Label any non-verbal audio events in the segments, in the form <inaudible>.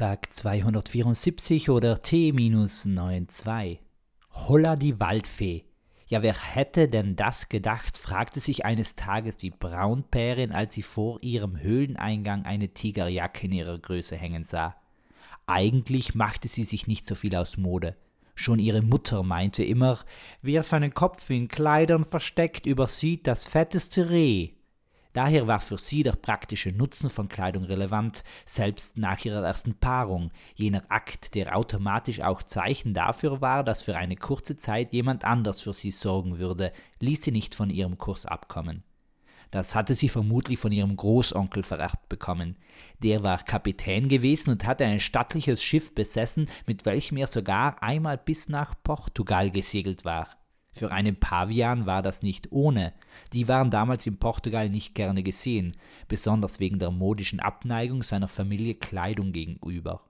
Tag 274 oder T-92. Holla die Waldfee. Ja, wer hätte denn das gedacht, fragte sich eines Tages die Braunbärin, als sie vor ihrem Höhleneingang eine Tigerjacke in ihrer Größe hängen sah. Eigentlich machte sie sich nicht so viel aus Mode. Schon ihre Mutter meinte immer, wer seinen Kopf in Kleidern versteckt, übersieht das fetteste Reh. Daher war für sie der praktische Nutzen von Kleidung relevant, selbst nach ihrer ersten Paarung, jener Akt, der automatisch auch Zeichen dafür war, dass für eine kurze Zeit jemand anders für sie sorgen würde, ließ sie nicht von ihrem Kurs abkommen. Das hatte sie vermutlich von ihrem Großonkel vererbt bekommen. Der war Kapitän gewesen und hatte ein stattliches Schiff besessen, mit welchem er sogar einmal bis nach Portugal gesegelt war. Für einen Pavian war das nicht ohne. Die waren damals in Portugal nicht gerne gesehen, besonders wegen der modischen Abneigung seiner Familie Kleidung gegenüber.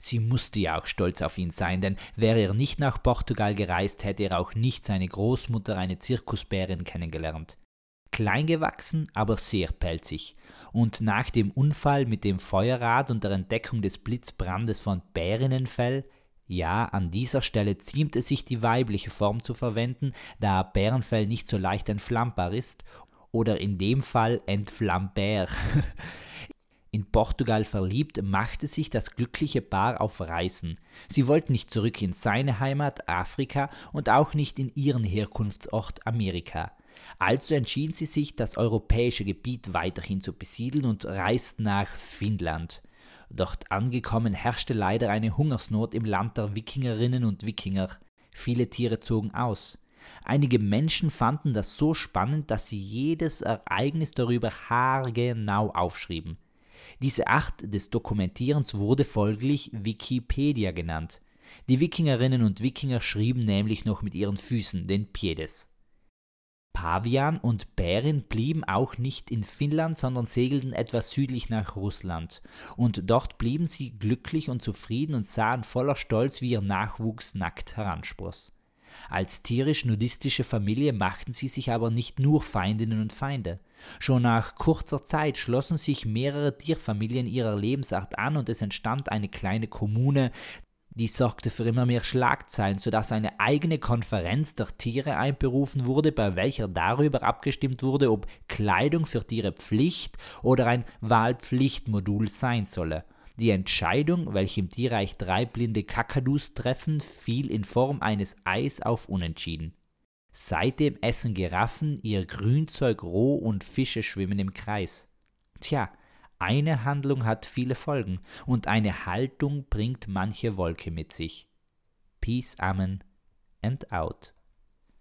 Sie musste ja auch stolz auf ihn sein, denn wäre er nicht nach Portugal gereist, hätte er auch nicht seine Großmutter, eine Zirkusbärin, kennengelernt. Klein gewachsen, aber sehr pelzig. Und nach dem Unfall mit dem Feuerrad und der Entdeckung des Blitzbrandes von Bärinnenfell ja, an dieser Stelle ziemt es sich die weibliche Form zu verwenden, da Bärenfell nicht so leicht entflammbar ist, oder in dem Fall entflammbär. <laughs> In Portugal verliebt, machte sich das glückliche Paar auf Reisen. Sie wollten nicht zurück in seine Heimat Afrika und auch nicht in ihren Herkunftsort Amerika. Also entschieden sie sich, das europäische Gebiet weiterhin zu besiedeln und reisten nach Finnland. Dort angekommen herrschte leider eine Hungersnot im Land der Wikingerinnen und Wikinger. Viele Tiere zogen aus. Einige Menschen fanden das so spannend, dass sie jedes Ereignis darüber haargenau aufschrieben. Diese Art des Dokumentierens wurde folglich Wikipedia genannt. Die Wikingerinnen und Wikinger schrieben nämlich noch mit ihren Füßen, den Piedes. Pavian und Bärin blieben auch nicht in Finnland, sondern segelten etwas südlich nach Russland. Und dort blieben sie glücklich und zufrieden und sahen voller Stolz, wie ihr Nachwuchs nackt heranspross. Als tierisch-nudistische Familie machten sie sich aber nicht nur Feindinnen und Feinde. Schon nach kurzer Zeit schlossen sich mehrere Tierfamilien ihrer Lebensart an und es entstand eine kleine Kommune, die sorgte für immer mehr Schlagzeilen, sodass eine eigene Konferenz der Tiere einberufen wurde, bei welcher darüber abgestimmt wurde, ob Kleidung für Tiere Pflicht oder ein Wahlpflichtmodul sein solle. Die Entscheidung, welche im Tierreich drei blinde Kakadus treffen, fiel in Form eines Eis auf Unentschieden. Seitdem essen Giraffen ihr Grünzeug roh und Fische schwimmen im Kreis. Tja, eine Handlung hat viele Folgen und eine Haltung bringt manche Wolke mit sich. Peace, Amen and out.